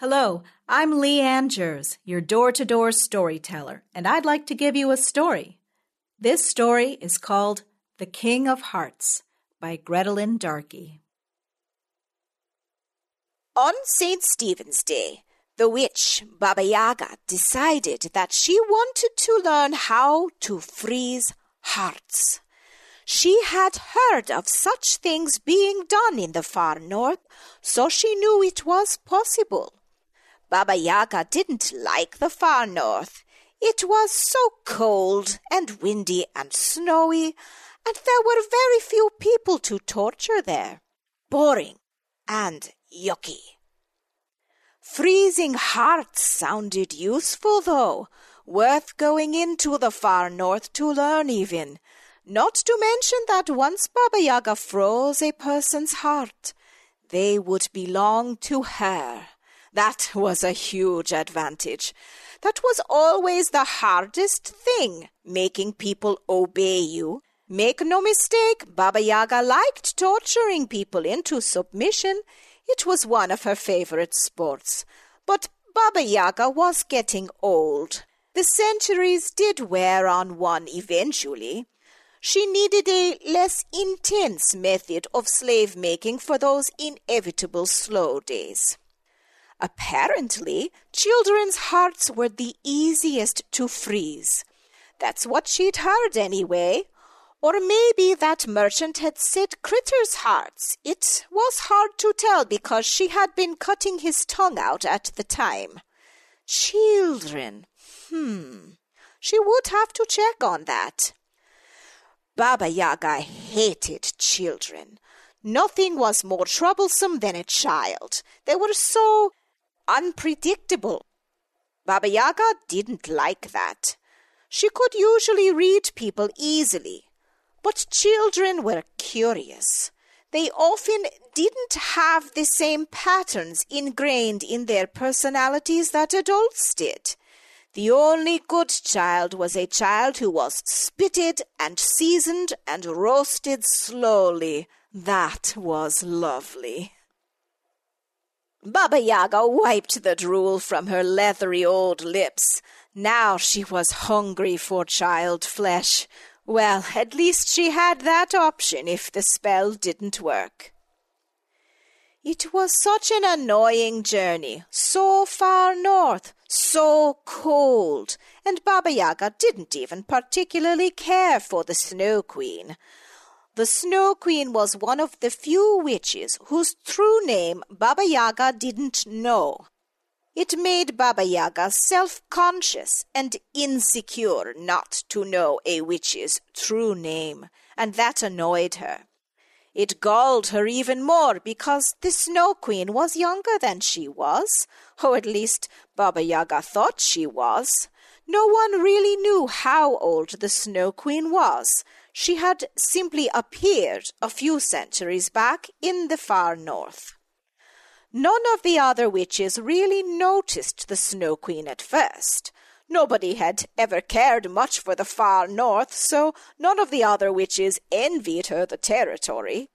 Hello, I'm Lee Angers, your door to door storyteller, and I'd like to give you a story. This story is called The King of Hearts by Gretelyn Darkey. On St. Stephen's Day, the witch Baba Yaga decided that she wanted to learn how to freeze hearts. She had heard of such things being done in the far north, so she knew it was possible. Baba Yaga didn't like the far north. It was so cold and windy and snowy, and there were very few people to torture there. Boring and yucky. Freezing hearts sounded useful, though, worth going into the far north to learn even. Not to mention that once Baba Yaga froze a person's heart, they would belong to her. That was a huge advantage. That was always the hardest thing, making people obey you. Make no mistake, Baba Yaga liked torturing people into submission. It was one of her favorite sports. But Baba Yaga was getting old. The centuries did wear on one eventually. She needed a less intense method of slave making for those inevitable slow days. Apparently, children's hearts were the easiest to freeze. That's what she'd heard anyway. Or maybe that merchant had said critters' hearts. It was hard to tell because she had been cutting his tongue out at the time. Children. Hmm. She would have to check on that. Baba Yaga hated children. Nothing was more troublesome than a child. They were so unpredictable. Baba Yaga didn't like that. She could usually read people easily, but children were curious. They often didn't have the same patterns ingrained in their personalities that adults did. The only good child was a child who was spitted and seasoned and roasted slowly. That was lovely. Baba Yaga wiped the drool from her leathery old lips. Now she was hungry for child flesh. Well, at least she had that option if the spell didn't work. It was such an annoying journey, so far north, so cold, and Baba Yaga didn't even particularly care for the Snow Queen. The Snow Queen was one of the few witches whose true name Baba Yaga didn't know. It made Baba Yaga self-conscious and insecure not to know a witch's true name, and that annoyed her. It galled her even more because the Snow Queen was younger than she was, or at least Baba Yaga thought she was. No one really knew how old the Snow Queen was, she had simply appeared a few centuries back in the far north. None of the other witches really noticed the Snow Queen at first. Nobody had ever cared much for the far north, so none of the other witches envied her the territory.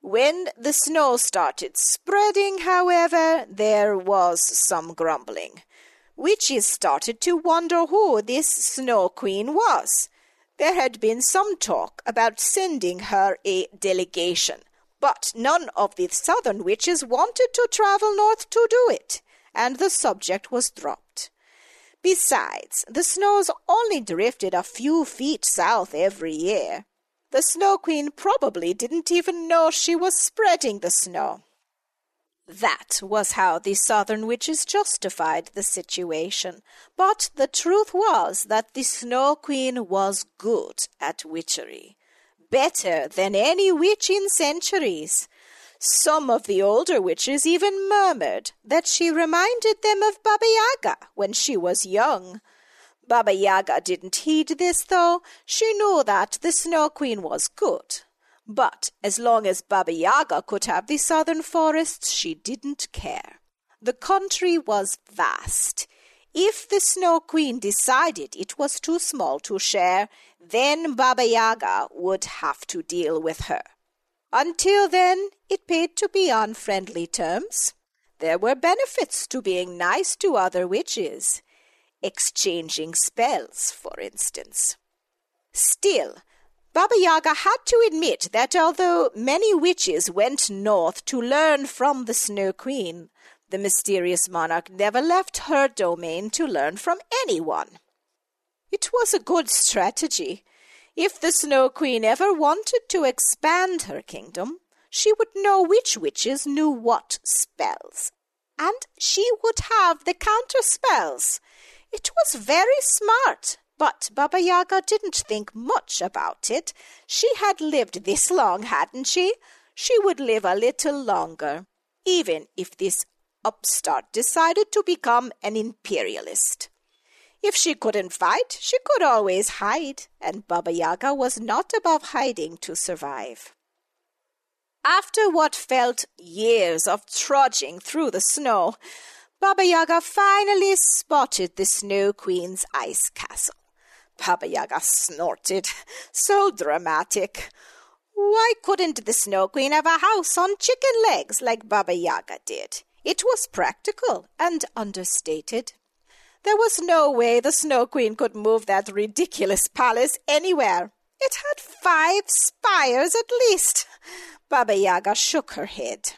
When the snow started spreading, however, there was some grumbling. Witches started to wonder who this Snow Queen was. There had been some talk about sending her a delegation, but none of the southern witches wanted to travel north to do it, and the subject was dropped. Besides, the snows only drifted a few feet south every year. The Snow Queen probably didn't even know she was spreading the snow. That was how the southern witches justified the situation. But the truth was that the Snow Queen was good at witchery. Better than any witch in centuries. Some of the older witches even murmured that she reminded them of Baba Yaga when she was young. Baba Yaga didn't heed this, though. She knew that the Snow Queen was good. But as long as Baba Yaga could have the southern forests, she didn't care. The country was vast. If the Snow Queen decided it was too small to share, then Baba Yaga would have to deal with her. Until then, it paid to be on friendly terms. There were benefits to being nice to other witches, exchanging spells, for instance. Still, Baba Yaga had to admit that although many witches went north to learn from the Snow Queen, the mysterious monarch never left her domain to learn from anyone. It was a good strategy. If the Snow Queen ever wanted to expand her kingdom, she would know which witches knew what spells, and she would have the counter spells. It was very smart, but Baba Yaga didn't think much about it. She had lived this long, hadn't she? She would live a little longer, even if this upstart decided to become an imperialist. If she couldn't fight, she could always hide, and Baba Yaga was not above hiding to survive. After what felt years of trudging through the snow, Baba Yaga finally spotted the Snow Queen's ice castle. Baba Yaga snorted. So dramatic. Why couldn't the Snow Queen have a house on chicken legs like Baba Yaga did? It was practical and understated. There was no way the Snow Queen could move that ridiculous palace anywhere. It had five spires at least. Baba Yaga shook her head.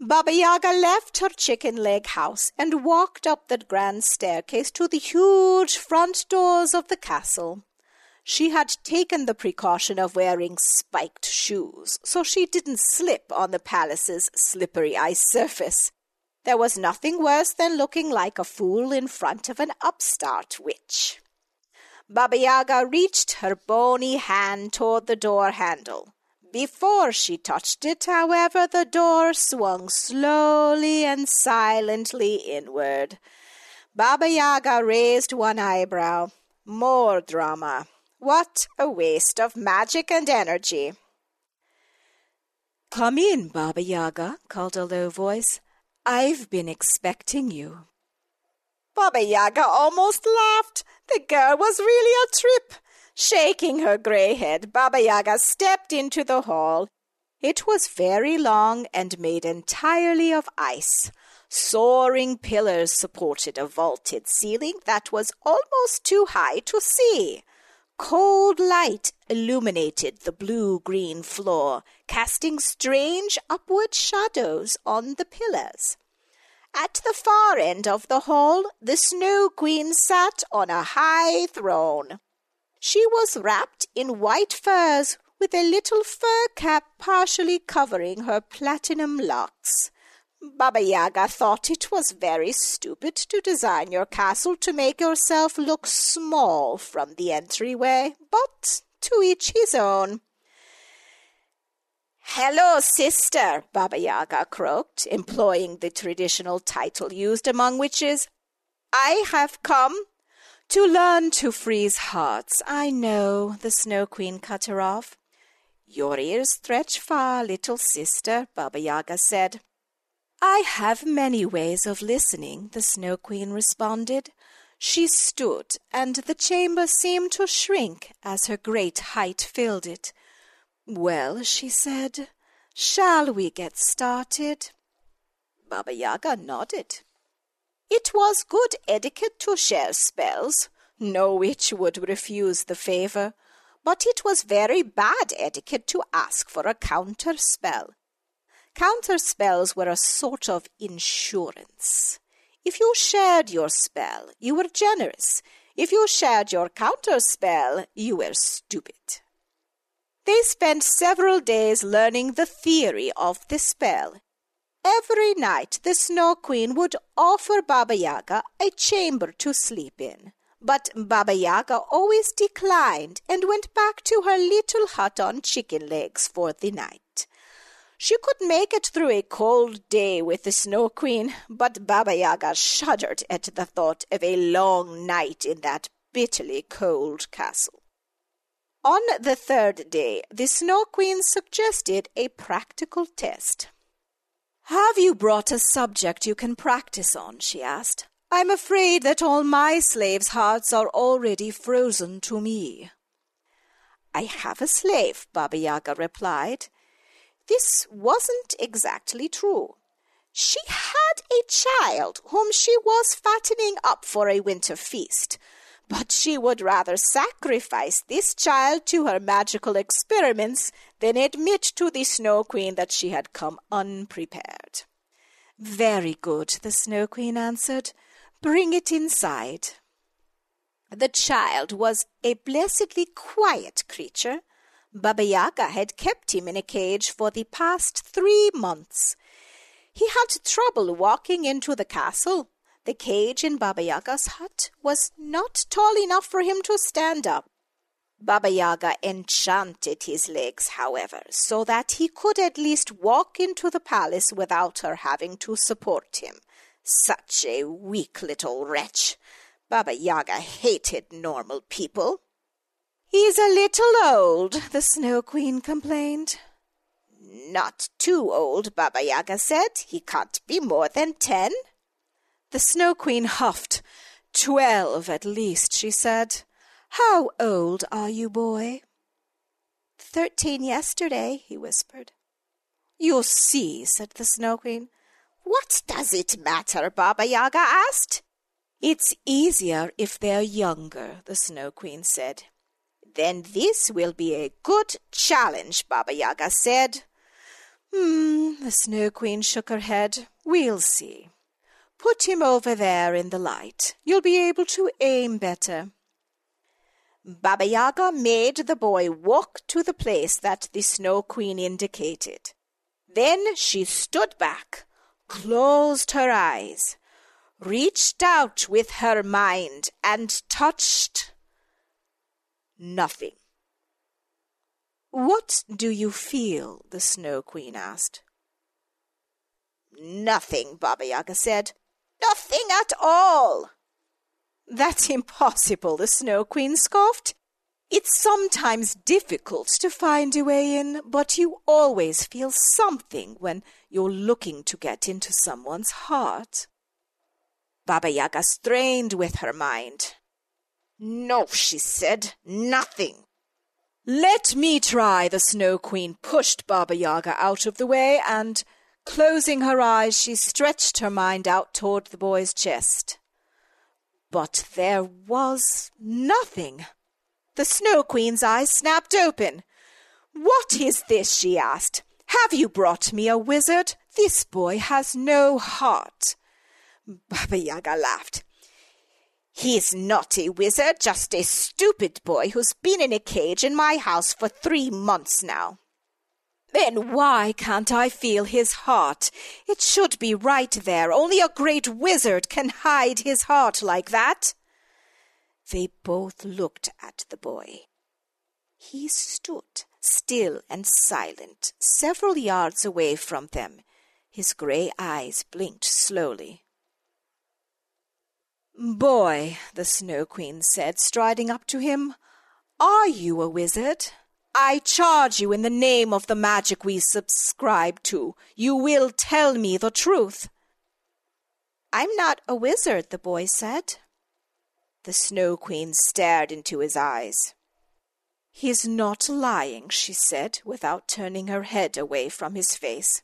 Baba Yaga left her chicken leg house and walked up the grand staircase to the huge front doors of the castle. She had taken the precaution of wearing spiked shoes, so she didn't slip on the palace's slippery ice surface. There was nothing worse than looking like a fool in front of an upstart witch. Baba Yaga reached her bony hand toward the door handle. Before she touched it, however, the door swung slowly and silently inward. Baba Yaga raised one eyebrow. More drama. What a waste of magic and energy. Come in, Baba Yaga, called a low voice. I've been expecting you. Baba Yaga almost laughed. The girl was really a trip. Shaking her grey head, Baba Yaga stepped into the hall. It was very long and made entirely of ice. Soaring pillars supported a vaulted ceiling that was almost too high to see. Cold light illuminated the blue green floor, casting strange upward shadows on the pillars. At the far end of the hall, the Snow Queen sat on a high throne. She was wrapped in white furs with a little fur cap partially covering her platinum locks. Baba Yaga thought it was very stupid to design your castle to make yourself look small from the entryway, but to each his own. Hello, sister, Baba Yaga croaked, employing the traditional title used among witches. I have come to learn to freeze hearts, I know, the Snow Queen cut her off. Your ears stretch far, little sister, Baba Yaga said. I have many ways of listening, the Snow Queen responded. She stood, and the chamber seemed to shrink as her great height filled it. Well, she said, shall we get started? Baba Yaga nodded. It was good etiquette to share spells. No witch would refuse the favor. But it was very bad etiquette to ask for a counter spell. Counter spells were a sort of insurance. If you shared your spell, you were generous. If you shared your counter spell, you were stupid. They spent several days learning the theory of the spell Every night the Snow Queen would offer Baba Yaga a chamber to sleep in. But Baba Yaga always declined and went back to her little hut on chicken legs for the night. She could make it through a cold day with the Snow Queen, but Baba Yaga shuddered at the thought of a long night in that bitterly cold castle. On the third day, the Snow Queen suggested a practical test. Have you brought a subject you can practice on? she asked. I'm afraid that all my slaves' hearts are already frozen to me. I have a slave, Baba Yaga replied. This wasn't exactly true. She had a child whom she was fattening up for a winter feast, but she would rather sacrifice this child to her magical experiments than admit to the Snow Queen that she had come unprepared. Very good, the Snow Queen answered. Bring it inside. The child was a blessedly quiet creature. Baba Yaga had kept him in a cage for the past three months. He had trouble walking into the castle. The cage in Baba Yaga's hut was not tall enough for him to stand up. Baba Yaga enchanted his legs, however, so that he could at least walk into the palace without her having to support him. Such a weak little wretch. Baba Yaga hated normal people. He's a little old, the Snow Queen complained. Not too old, Baba Yaga said. He can't be more than ten. The Snow Queen huffed. Twelve at least, she said. How old are you, boy? Thirteen yesterday, he whispered. You see, said the Snow Queen. What does it matter? Baba Yaga asked. It's easier if they're younger, the Snow Queen said. Then this will be a good challenge, Baba Yaga said. Hmm, the Snow Queen shook her head. We'll see. Put him over there in the light. You'll be able to aim better. Baba Yaga made the boy walk to the place that the Snow Queen indicated. Then she stood back, closed her eyes, reached out with her mind, and touched nothing. What do you feel? the Snow Queen asked. Nothing, Baba Yaga said. Nothing at all. That's impossible, the Snow Queen scoffed. It's sometimes difficult to find a way in, but you always feel something when you're looking to get into someone's heart. Baba Yaga strained with her mind. No, she said, nothing. Let me try, the Snow Queen pushed Baba Yaga out of the way, and, closing her eyes, she stretched her mind out toward the boy's chest. But there was nothing. The Snow Queen's eyes snapped open. What is this? she asked. Have you brought me a wizard? This boy has no heart. Baba Yaga laughed. He's not a wizard, just a stupid boy who's been in a cage in my house for three months now. Then why can't I feel his heart? It should be right there. Only a great wizard can hide his heart like that. They both looked at the boy. He stood still and silent, several yards away from them. His grey eyes blinked slowly. Boy, the Snow Queen said, striding up to him, are you a wizard? I charge you in the name of the magic we subscribe to, you will tell me the truth. I'm not a wizard, the boy said. The Snow Queen stared into his eyes. He's not lying, she said, without turning her head away from his face.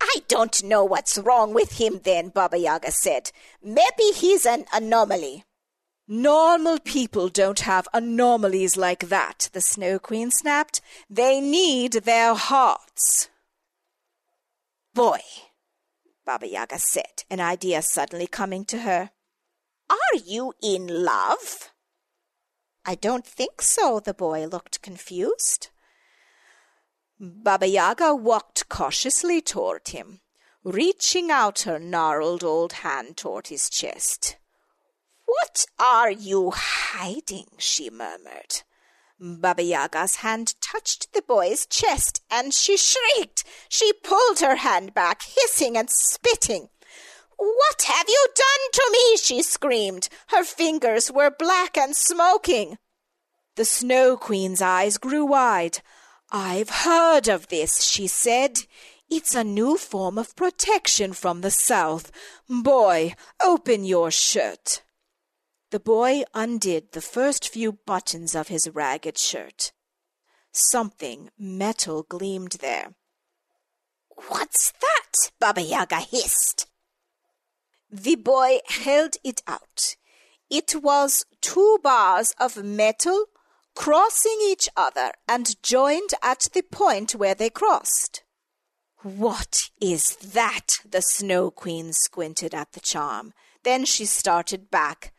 I don't know what's wrong with him then, Baba Yaga said. Maybe he's an anomaly. Normal people don't have anomalies like that, the Snow Queen snapped. They need their hearts. Boy, Baba Yaga said, an idea suddenly coming to her. Are you in love? I don't think so, the boy looked confused. Baba Yaga walked cautiously toward him, reaching out her gnarled old hand toward his chest. What are you hiding? she murmured. Baba Yaga's hand touched the boy's chest, and she shrieked. She pulled her hand back, hissing and spitting. What have you done to me? she screamed. Her fingers were black and smoking. The Snow Queen's eyes grew wide. I've heard of this, she said. It's a new form of protection from the south. Boy, open your shirt. The boy undid the first few buttons of his ragged shirt. Something metal gleamed there. What's that? Baba Yaga hissed. The boy held it out. It was two bars of metal crossing each other and joined at the point where they crossed. What is that? The Snow Queen squinted at the charm. Then she started back.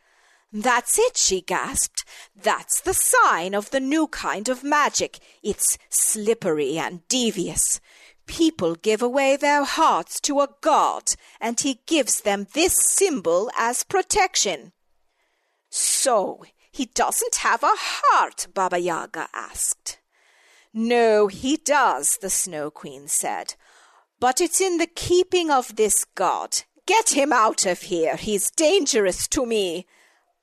That's it, she gasped. That's the sign of the new kind of magic. It's slippery and devious. People give away their hearts to a god, and he gives them this symbol as protection. So, he doesn't have a heart, Baba Yaga asked. No, he does, the Snow Queen said. But it's in the keeping of this god. Get him out of here. He's dangerous to me.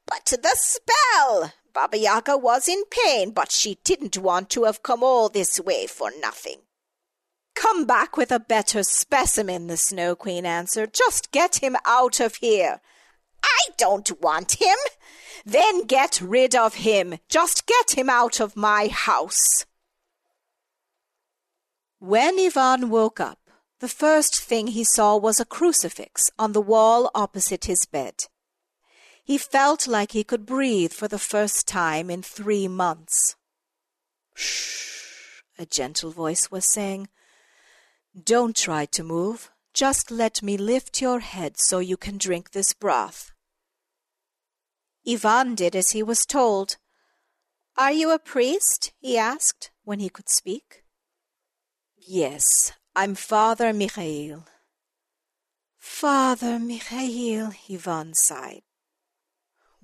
But the spell! Baba Yaga was in pain, but she didn't want to have come all this way for nothing. Come back with a better specimen, the Snow Queen answered. Just get him out of here. I don't want him. Then get rid of him. Just get him out of my house. When Ivan woke up, the first thing he saw was a crucifix on the wall opposite his bed. He felt like he could breathe for the first time in three months. Shh, a gentle voice was saying. Don't try to move. Just let me lift your head so you can drink this broth. Ivan did as he was told. Are you a priest? he asked when he could speak. Yes, I'm Father Michael. Father Michael, Ivan sighed.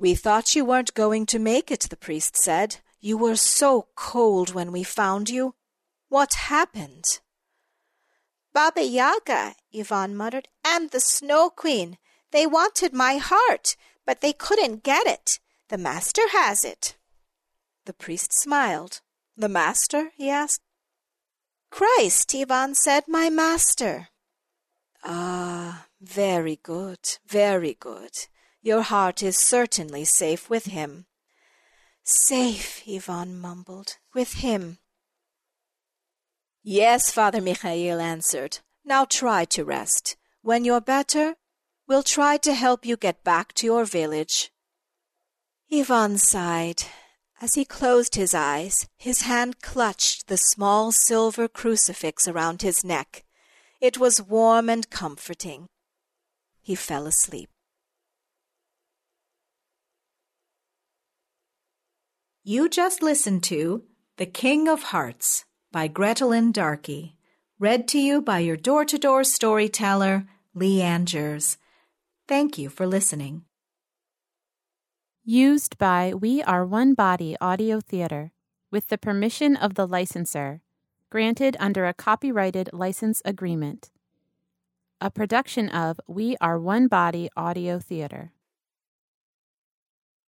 We thought you weren't going to make it, the priest said. You were so cold when we found you. What happened? Baba Yaga, Ivan muttered, and the Snow Queen. They wanted my heart, but they couldn't get it. The master has it. The priest smiled. The master? he asked. Christ, Ivan said, my master. Ah, very good, very good. Your heart is certainly safe with him. Safe, Ivan mumbled, with him. Yes, Father Michael answered. Now try to rest. When you're better, we'll try to help you get back to your village. Ivan sighed. As he closed his eyes, his hand clutched the small silver crucifix around his neck. It was warm and comforting. He fell asleep. You just listened to The King of Hearts by Gretelyn Darkey, read to you by your door to door storyteller, Lee Angers. Thank you for listening. Used by We Are One Body Audio Theater with the permission of the licensor, granted under a copyrighted license agreement. A production of We Are One Body Audio Theater.